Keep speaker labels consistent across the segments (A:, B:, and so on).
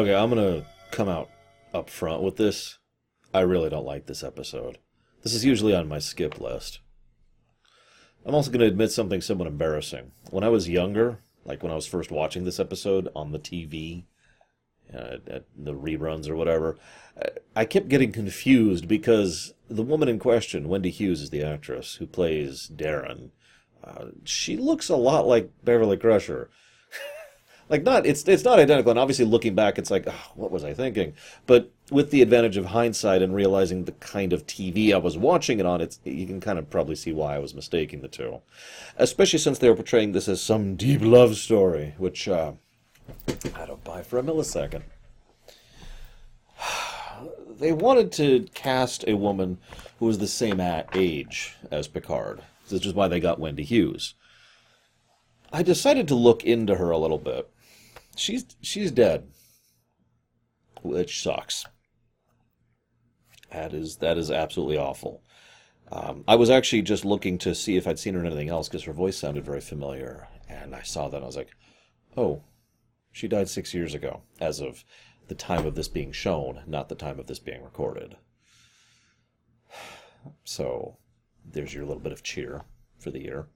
A: Okay, I'm gonna come out up front with this. I really don't like this episode. This is usually on my skip list. I'm also going to admit something somewhat embarrassing. When I was younger, like when I was first watching this episode on the TV, uh, at the reruns or whatever, I kept getting confused because the woman in question, Wendy Hughes, is the actress who plays Daren. Uh, she looks a lot like Beverly Crusher. Like not it's it's not identical and obviously looking back it's like oh, what was i thinking? But with the advantage of hindsight and realizing the kind of tv i was watching it on it's you can kind of probably see why i was mistaking the two. Especially since they were portraying this as some deep love story which uh, i don't buy for a millisecond. They wanted to cast a woman who was the same age as picard which is why they got wendy hughes. I decided to look into her a little bit she's she's dead, which sucks. That is that is absolutely awful. Um, I was actually just looking to see if I'd seen her in anything else because her voice sounded very familiar, and I saw that and I was like, "Oh, she died six years ago." As of the time of this being shown, not the time of this being recorded. So, there's your little bit of cheer for the year.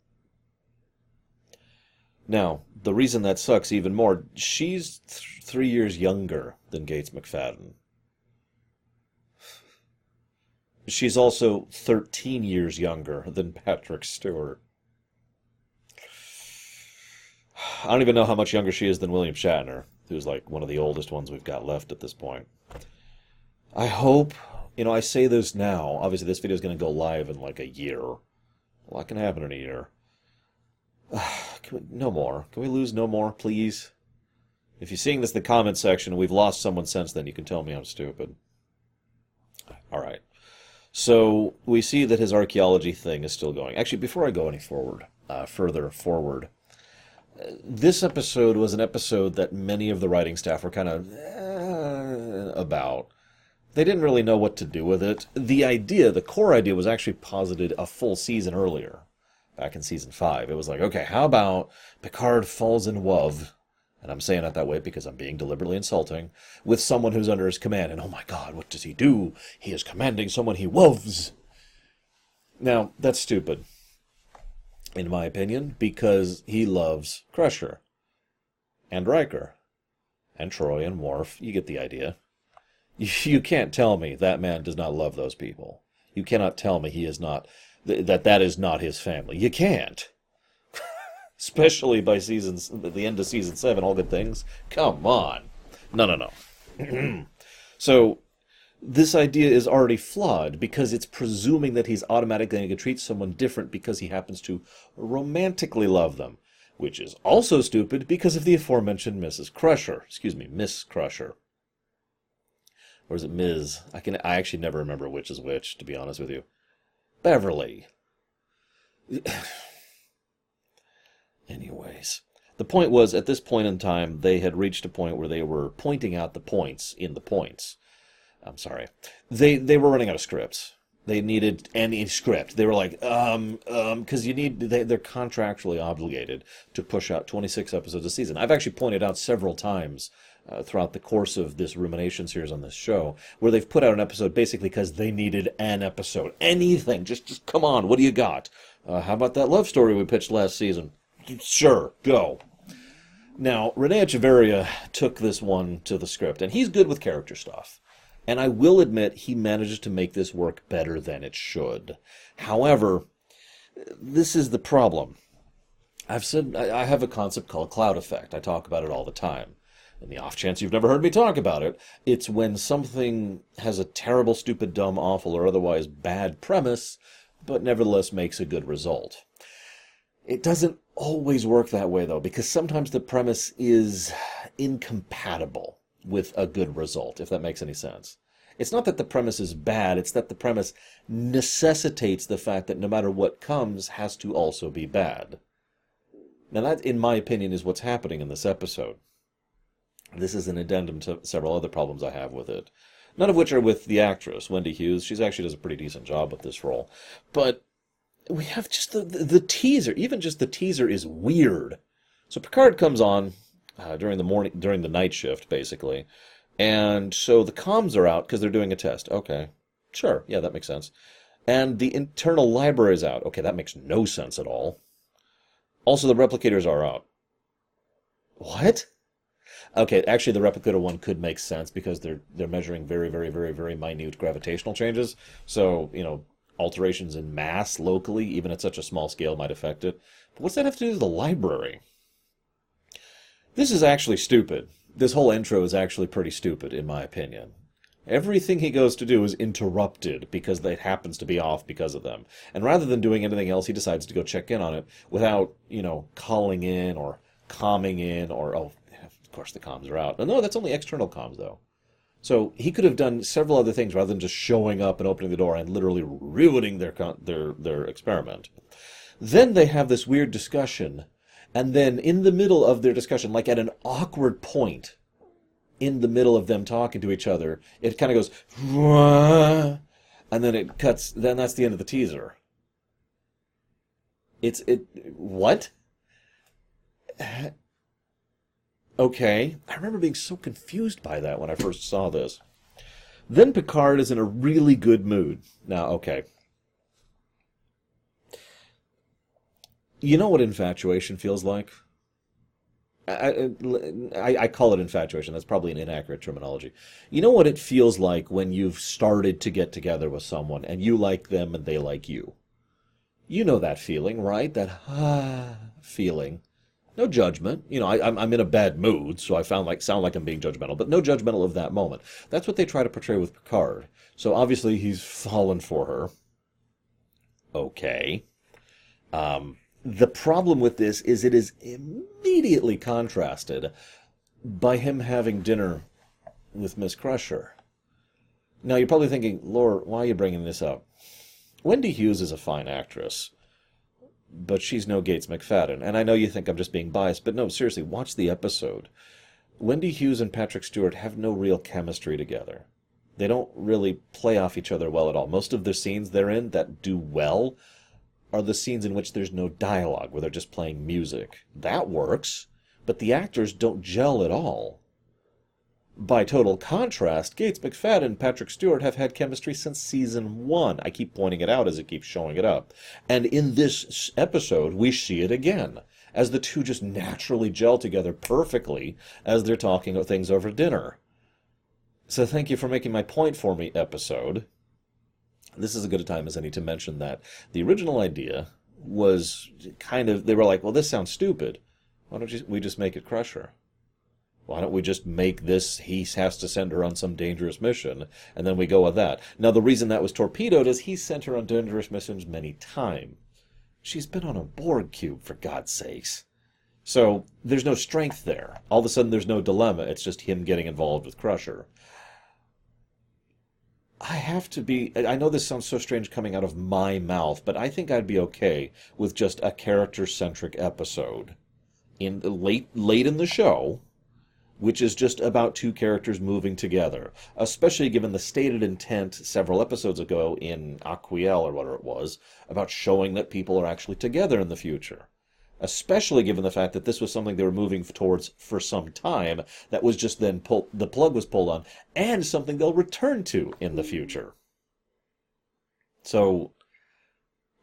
A: Now, the reason that sucks even more, she's th- three years younger than Gates McFadden. She's also 13 years younger than Patrick Stewart. I don't even know how much younger she is than William Shatner, who's like one of the oldest ones we've got left at this point. I hope, you know, I say this now. Obviously, this video is going to go live in like a year. A lot can happen in a year. Can we, no more. Can we lose no more, please? If you're seeing this in the comment section, we've lost someone since then. You can tell me I'm stupid. All right. So we see that his archaeology thing is still going. Actually, before I go any forward, uh, further forward, uh, this episode was an episode that many of the writing staff were kind of eh, about. They didn't really know what to do with it. The idea, the core idea, was actually posited a full season earlier back in season five. It was like, okay, how about Picard falls in love, and I'm saying it that way because I'm being deliberately insulting, with someone who's under his command, and oh my god, what does he do? He is commanding someone he loves. Now, that's stupid, in my opinion, because he loves Crusher, and Riker, and Troi and Worf. You get the idea. You can't tell me that man does not love those people. You cannot tell me he is not th- that that is not his family. You can't. Especially by seasons, the end of season seven, all good things. Come on. No, no, no. so, this idea is already flawed because it's presuming that he's automatically going to treat someone different because he happens to romantically love them, which is also stupid because of the aforementioned Mrs. Crusher. Excuse me, Miss Crusher. Or is it Ms.? I can I actually never remember which is which, to be honest with you. Beverly. Anyways, the point was at this point in time, they had reached a point where they were pointing out the points in the points. I'm sorry. They they were running out of scripts. They needed any script. They were like, um, um, because you need they, they're contractually obligated to push out 26 episodes a season. I've actually pointed out several times uh, throughout the course of this rumination series on this show, where they've put out an episode basically because they needed an episode. Anything. Just, just come on. What do you got? Uh, how about that love story we pitched last season? Sure, go. Now, Rene Echevarria took this one to the script, and he's good with character stuff. And I will admit he manages to make this work better than it should. However, this is the problem. I've said I have a concept called cloud effect. I talk about it all the time in the off chance you've never heard me talk about it, it's when something has a terrible, stupid, dumb, awful, or otherwise bad premise, but nevertheless makes a good result. It doesn't always work that way, though, because sometimes the premise is incompatible with a good result, if that makes any sense. It's not that the premise is bad, it's that the premise necessitates the fact that no matter what comes has to also be bad. Now, that, in my opinion, is what's happening in this episode. This is an addendum to several other problems I have with it. None of which are with the actress, Wendy Hughes. She actually does a pretty decent job with this role. But we have just the, the, the teaser. Even just the teaser is weird. So Picard comes on, uh, during the morning, during the night shift, basically. And so the comms are out because they're doing a test. Okay, sure, yeah, that makes sense. And the internal library is out. Okay, that makes no sense at all. Also, the replicators are out. What? Okay, actually, the replicator one could make sense because they're they're measuring very, very, very, very minute gravitational changes. So you know, alterations in mass locally, even at such a small scale, might affect it. But what's that have to do with the library? This is actually stupid. This whole intro is actually pretty stupid, in my opinion. Everything he goes to do is interrupted because it happens to be off because of them. And rather than doing anything else, he decides to go check in on it without, you know, calling in or calming in or, oh, course the comms are out. No, that's only external comms, though. So he could have done several other things rather than just showing up and opening the door and literally ruining their their their experiment. Then they have this weird discussion, and then in the middle of their discussion, like at an awkward point, in the middle of them talking to each other, it kind of goes, and then it cuts. Then that's the end of the teaser. It's it what? Okay. I remember being so confused by that when I first saw this. Then Picard is in a really good mood. Now, okay. You know what infatuation feels like? I, I, I, call it infatuation. That's probably an inaccurate terminology. You know what it feels like when you've started to get together with someone and you like them and they like you? You know that feeling, right? That ah feeling. No judgment. You know, I, am I'm in a bad mood, so I found like sound like I'm being judgmental, but no judgmental of that moment. That's what they try to portray with Picard. So obviously he's fallen for her. Okay. Um, the problem with this is it is immediately contrasted by him having dinner with Miss Crusher. Now you're probably thinking, Lore, why are you bringing this up? Wendy Hughes is a fine actress but she's no Gates McFadden. And I know you think I'm just being biased, but no, seriously, watch the episode. Wendy Hughes and Patrick Stewart have no real chemistry together. They don't really play off each other well at all. Most of the scenes they're in that do well are the scenes in which there's no dialogue, where they're just playing music. That works, but the actors don't gel at all. By total contrast, Gates McFadden and Patrick Stewart have had chemistry since season one. I keep pointing it out as it keeps showing it up. And in this episode, we see it again, as the two just naturally gel together perfectly as they're talking things over dinner. So thank you for making my point for me, episode. This is as good a time as any to mention that the original idea was kind of, they were like, well, this sounds stupid. Why don't you, we just make it Crusher? Why don't we just make this he has to send her on some dangerous mission, and then we go with that? Now, the reason that was torpedoed is he sent her on dangerous missions many times. She's been on a Borg cube, for God's sakes. So there's no strength there. All of a sudden, there's no dilemma. It's just him getting involved with Crusher. I have to be. I know this sounds so strange coming out of my mouth, but I think I'd be okay with just a character centric episode. In late late in the show, which is just about two characters moving together, especially given the stated intent several episodes ago in Aquiel or whatever it was about showing that people are actually together in the future. Especially given the fact that this was something they were moving towards for some time, that was just then pulled, the plug was pulled on, and something they'll return to in the future. So,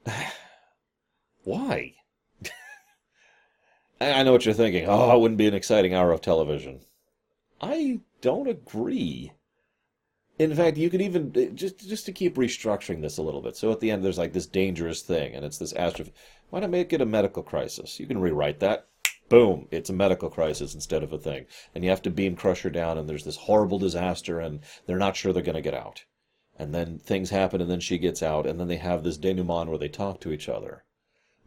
A: why? I know what you're thinking. Oh, it wouldn't be an exciting hour of television. I don't agree. In fact, you could even uh, just just to keep restructuring this a little bit. So at the end, there's like this dangerous thing, and it's this astro. Why not make it a medical crisis? You can rewrite that. Boom! It's a medical crisis instead of a thing, and you have to beam Crusher down, and there's this horrible disaster, and they're not sure they're going to get out. And then things happen, and then she gets out, and then they have this denouement where they talk to each other.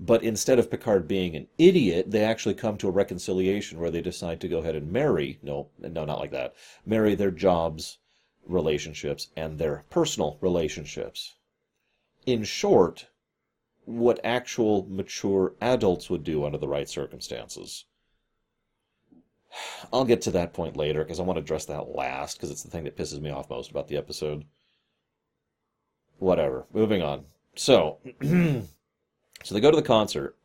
A: But instead of Picard being an idiot, they actually come to a reconciliation where they decide to go ahead and marry. No, no, not like that. Marry their jobs, relationships, and their personal relationships. In short, what actual mature adults would do under the right circumstances. I'll get to that point later because I want to address that last because it's the thing that pisses me off most about the episode. Whatever. Moving on. So, So they go to the concert.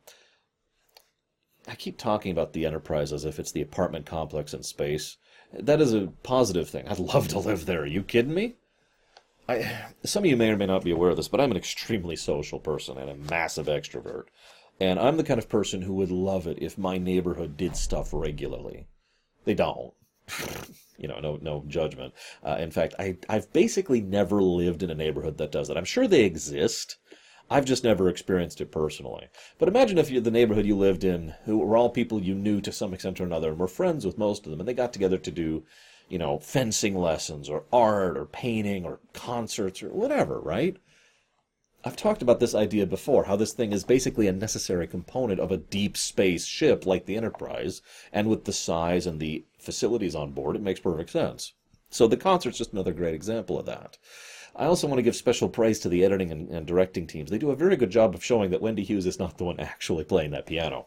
A: I keep talking about the Enterprise as if it's the apartment complex in space. That is a positive thing. I'd love to live there. Are you kidding me? I, some of you may or may not be aware of this, but I'm an extremely social person and a massive extrovert. And I'm the kind of person who would love it if my neighborhood did stuff regularly. They don't. you know, no no judgment. Uh, in fact, I I've basically never lived in a neighborhood that does that. I'm sure they exist. I've just never experienced it personally. But imagine if you, the neighborhood you lived in, who were all people you knew to some extent or another, and were friends with most of them, and they got together to do, you know, fencing lessons or art or painting or concerts or whatever, right? I've talked about this idea before, how this thing is basically a necessary component of a deep space ship like the Enterprise, and with the size and the facilities on board, it makes perfect sense. So the concert's just another great example of that. I also want to give special praise to the editing and, and directing teams. They do a very good job of showing that Wendy Hughes is not the one actually playing that piano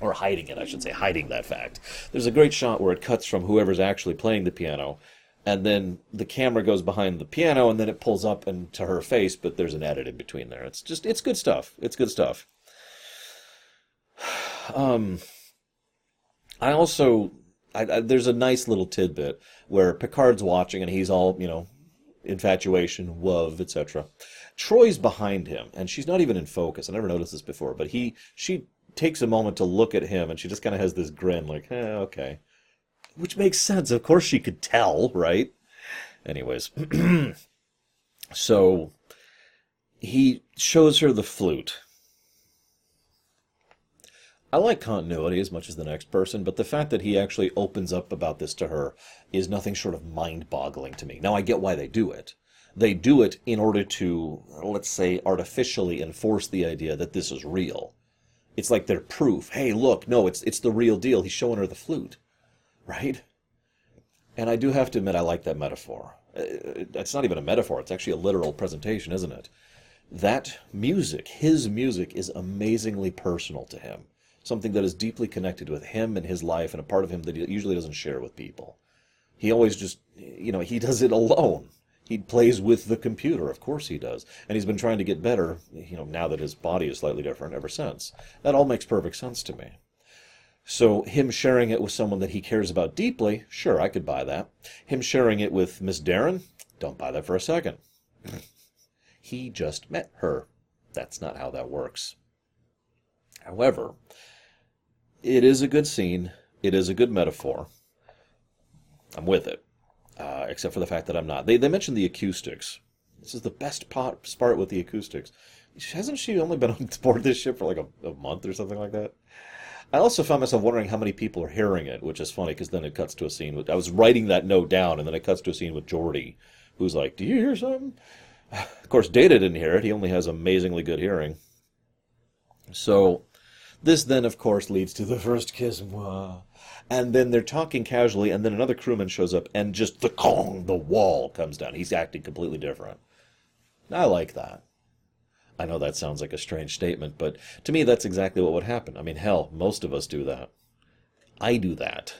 A: or hiding it, I should say, hiding that fact. There's a great shot where it cuts from whoever's actually playing the piano, and then the camera goes behind the piano, and then it pulls up into her face, but there's an edit in between there. It's just, it's good stuff. It's good stuff. Um, I also, I, I, there's a nice little tidbit where Picard's watching, and he's all, you know, infatuation, love, etc. Troi's behind him, and she's not even in focus. I never noticed this before, but he she takes a moment to look at him, and she just kind of has this grin, like, eh, okay, which makes sense. Of course, she could tell, right? Anyways, so he shows her the flute. I like continuity as much as the next person, but the fact that he actually opens up about this to her is nothing short of mind boggling to me. Now, I get why they do it. They do it in order to, let's say, artificially enforce the idea that this is real. It's like their proof. Hey, look, no, it's, it's the real deal. He's showing her the flute. Right? And I do have to admit, I like that metaphor. Uh, it's not even a metaphor, it's actually a literal presentation, isn't it? That music, his music, is amazingly personal to him something that is deeply connected with him and his life and a part of him that he usually doesn't share with people. He always just, you know, he does it alone. He plays with the computer, of course he does. And he's been trying to get better, you know, now that his body is slightly different ever since. That all makes perfect sense to me. So him sharing it with someone that he cares about deeply, sure, I could buy that. Him sharing it with Miss Daren, don't buy that for a second. he just met her. That's not how that works. However, it is a good scene. It is a good metaphor. I'm with it, uh, except for the fact that I'm not. They they mentioned the acoustics. This is the best part, part with the acoustics. Hasn't she only been on board this ship for like a, a month or something like that? I also found myself wondering how many people are hearing it, which is funny because then it cuts to a scene with. I was writing that note down, and then it cuts to a scene with Geordi, who's like, "Do you hear something?" Of course, Data didn't hear it. He only has amazingly good hearing. So this then, of course, leads to the first kiss. And then they're talking casually, and then another crewman shows up, and just the Kong, the wall comes down. He's acting completely different. I like that. I know that sounds like a strange statement, but to me, that's exactly what would happen. I mean, hell, most of us do that. I do that.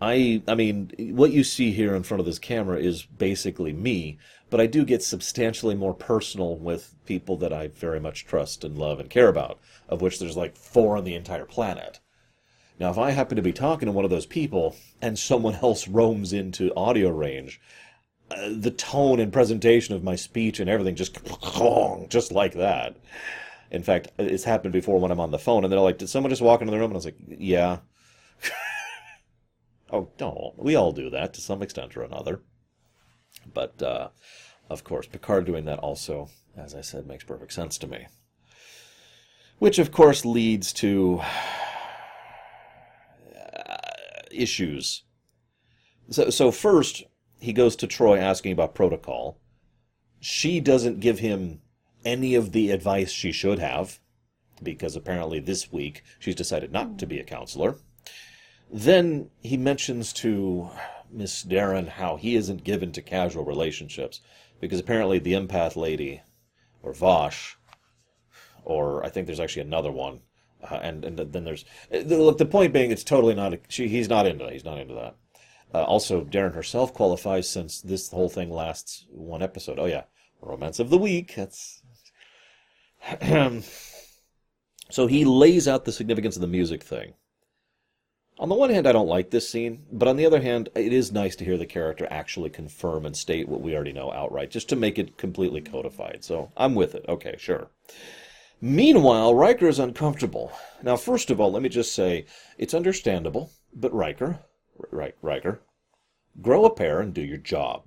A: I, I mean, what you see here in front of this camera is basically me, but I do get substantially more personal with people that I very much trust and love and care about, of which there's like four on the entire planet. Now, if I happen to be talking to one of those people and someone else roams into audio range, uh, the tone and presentation of my speech and everything just just like that. In fact, it's happened before when I'm on the phone and they're like, "Did someone just walk into the room?" And I was like, "Yeah." Oh, don't. We all do that to some extent or another. But uh, of course, Picard doing that also, as I said, makes perfect sense to me. Which, of course, leads to uh, issues. So, so first, he goes to Troi asking about protocol. She doesn't give him any of the advice she should have, because apparently this week she's decided not to be a counselor. Then he mentions to Miss Daren how he isn't given to casual relationships because apparently the empath lady, or Vash, or I think there's actually another one, uh, and and then there's look. The point being, it's totally not. A, she he's not into that. He's not into that. Uh, also, Daren herself qualifies since this whole thing lasts one episode. Oh yeah, romance of the week. That's So he lays out the significance of the music thing. On the one hand, I don't like this scene, but on the other hand, it is nice to hear the character actually confirm and state what we already know outright, just to make it completely codified. So I'm with it. Okay, sure. Meanwhile, Riker is uncomfortable. Now, first of all, let me just say it's understandable, but Riker, right, Riker, grow a pair and do your job.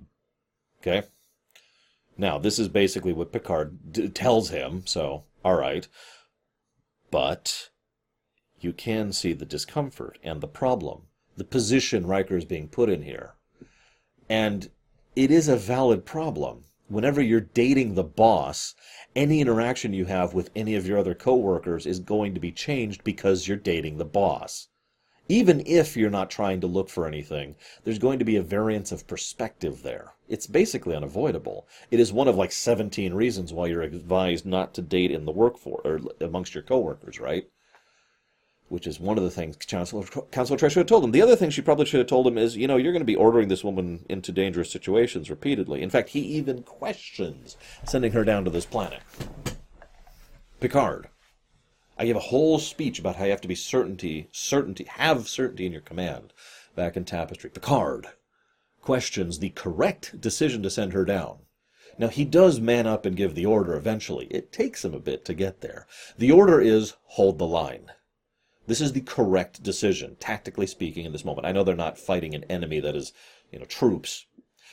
A: Okay? Now, this is basically what Picard d- tells him, so, all right. But you can see the discomfort and the problem, the position Riker is being put in here. And it is a valid problem whenever you're dating the boss, any interaction you have with any of your other coworkers is going to be changed because you're dating the boss. Even if you're not trying to look for anything, there's going to be a variance of perspective there. It's basically unavoidable. It is one of like 17 reasons why you're advised not to date in the workforce or amongst your coworkers, right? Which is one of the things Counselor, Counselor Trey should have told him. The other thing she probably should have told him is, you know, you're going to be ordering this woman into dangerous situations repeatedly. In fact, he even questions sending her down to this planet. Picard. I gave a whole speech about how you have to be certainty, certainty, have certainty in your command back in Tapestry. Picard questions the correct decision to send her down. Now, he does man up and give the order eventually. It takes him a bit to get there. The order is hold the line. This is the correct decision, tactically speaking, in this moment. I know they're not fighting an enemy that is, you know, troops,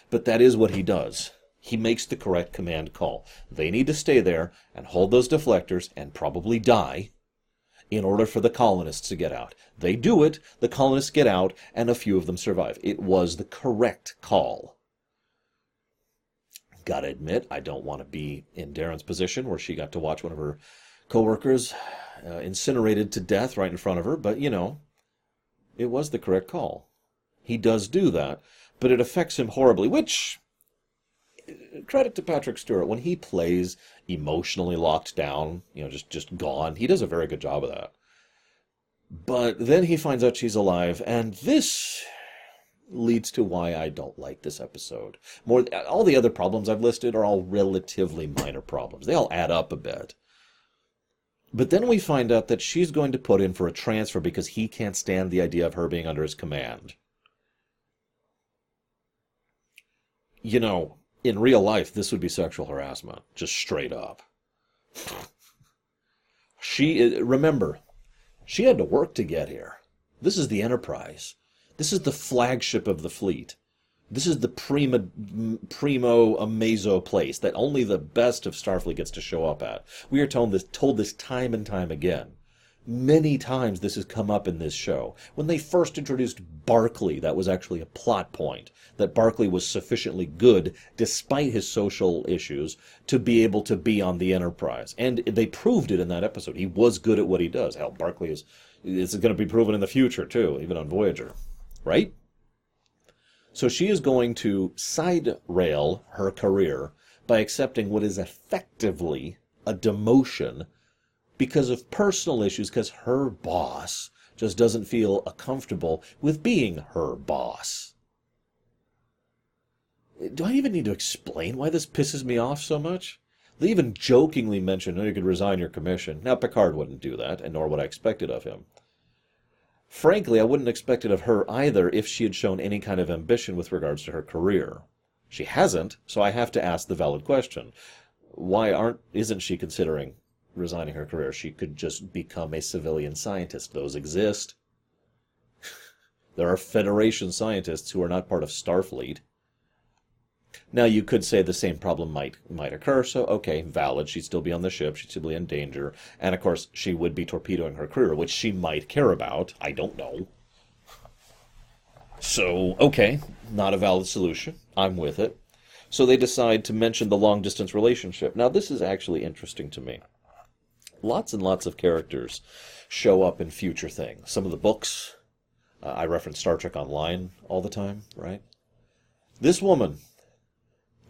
A: but that is what he does. He makes the correct command call. They need to stay there and hold those deflectors and probably die in order for the colonists to get out. They do it, the colonists get out, and a few of them survive. It was the correct call. Gotta admit, I don't want to be in Daren's position where she got to watch one of her coworkers uh, incinerated to death right in front of her, but you know, it was the correct call. He does do that, but it affects him horribly, which credit to Patrick Stewart when he plays emotionally locked down, you know, just just gone. He does a very good job of that. But then he finds out she's alive, and this leads to why I don't like this episode. More all the other problems I've listed are all relatively minor problems. They all add up a bit. But then we find out that she's going to put in for a transfer because he can't stand the idea of her being under his command. You know, in real life, this would be sexual harassment, just straight up. She, uh, remember, she had to work to get here. This is the Enterprise. This is the flagship of the fleet. This is the prima, primo amazo place that only the best of Starfleet gets to show up at. We are told this, told this time and time again. Many times this has come up in this show. When they first introduced Barclay, that was actually a plot point. That Barclay was sufficiently good, despite his social issues, to be able to be on the Enterprise. And they proved it in that episode. He was good at what he does. Hell, Barclay is, is going to be proven in the future, too, even on Voyager. Right? So she is going to side rail her career by accepting what is effectively a demotion because of personal issues, because her boss just doesn't feel comfortable with being her boss. Do I even need to explain why this pisses me off so much? They even jokingly mention, oh, you could resign your commission. Now, Picard wouldn't do that, and nor would I expect it of him. Frankly, I wouldn't expect it of her either if she had shown any kind of ambition with regards to her career. She hasn't, so I have to ask the valid question. Why aren't isn't she considering resigning her career? She could just become a civilian scientist. Those exist. there are Federation scientists who are not part of Starfleet. Now you could say the same problem might might occur, so okay, valid, she'd still be on the ship, she'd still be in danger, and of course she would be torpedoing her career, which she might care about. I don't know. So, okay, not a valid solution. I'm with it. So they decide to mention the long distance relationship. Now this is actually interesting to me. Lots and lots of characters show up in future things. Some of the books, uh, I reference Star Trek Online all the time, right? This woman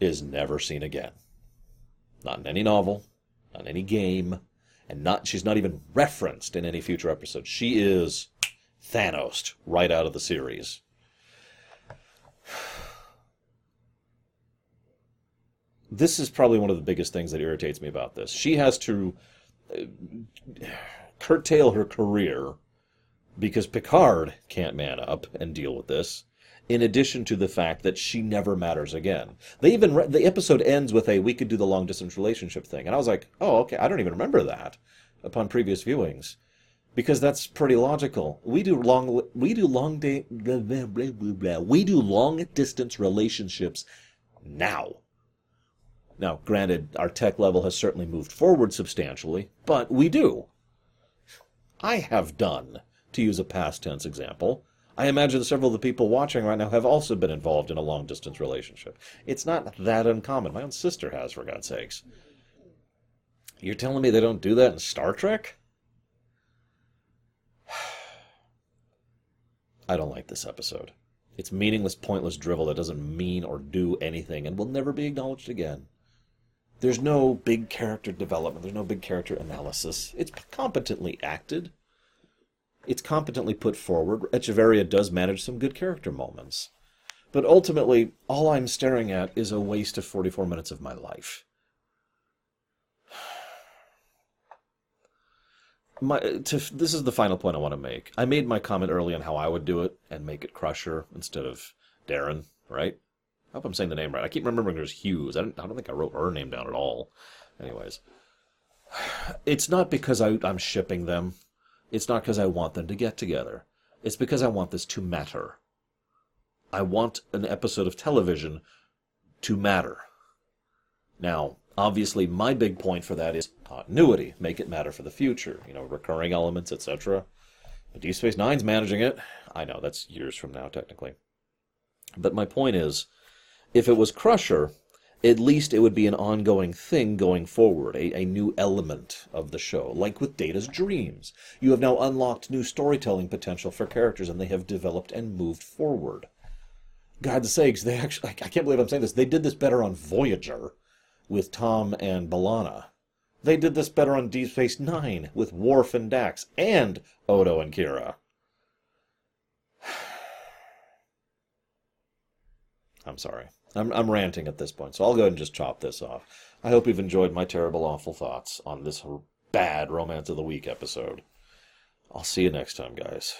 A: is never seen again. Not in any novel, not in any game, and not she's not even referenced in any future episodes. She is Thanos right out of the series. This is probably one of the biggest things that irritates me about this. She has to uh, curtail her career because Picard can't man up and deal with this. In addition to the fact that she never matters again, they even re- the episode ends with a "we could do the long distance relationship thing," and I was like, "Oh, okay." I don't even remember that upon previous viewings because that's pretty logical. We do long we do long day blah, blah, blah, we do long distance relationships now. Now, granted, our tech level has certainly moved forward substantially, but we do. I have done, to use a past tense example. I imagine several of the people watching right now have also been involved in a long distance relationship. It's not that uncommon. My own sister has, for God's sakes. You're telling me they don't do that in Star Trek? I don't like this episode. It's meaningless, pointless drivel that doesn't mean or do anything and will never be acknowledged again. There's no big character development, there's no big character analysis. It's competently acted. It's competently put forward. Echevarria does manage some good character moments. But ultimately, all I'm staring at is a waste of 44 minutes of my life. my to, this is the final point I want to make. I made my comment early on how I would do it and make it Crusher instead of Daren, right? I hope I'm saying the name right. I keep remembering there's Hughes. I don't, I don't think I wrote her name down at all. Anyways, it's not because I, I'm shipping them. It's not because I want them to get together. It's because I want this to matter. I want an episode of television to matter. Now, obviously, my big point for that is continuity. Make it matter for the future. You know, recurring elements, etc. But Deep Space Nine's managing it. I know that's years from now, technically. But my point is, if it was Crusher, at least it would be an ongoing thing going forward, a, a new element of the show, like with Data's dreams. You have now unlocked new storytelling potential for characters, and they have developed and moved forward. God's sakes, they actually, I can't believe I'm saying this, they did this better on Voyager with Tom and B'Elanna. They did this better on Deep Space Nine with Worf and Dax, and Odo and Kira. I'm sorry. I'm, I'm ranting at this point, so I'll go ahead and just chop this off. I hope you've enjoyed my terrible, awful thoughts on this bad Romance of the Week episode. I'll see you next time, guys.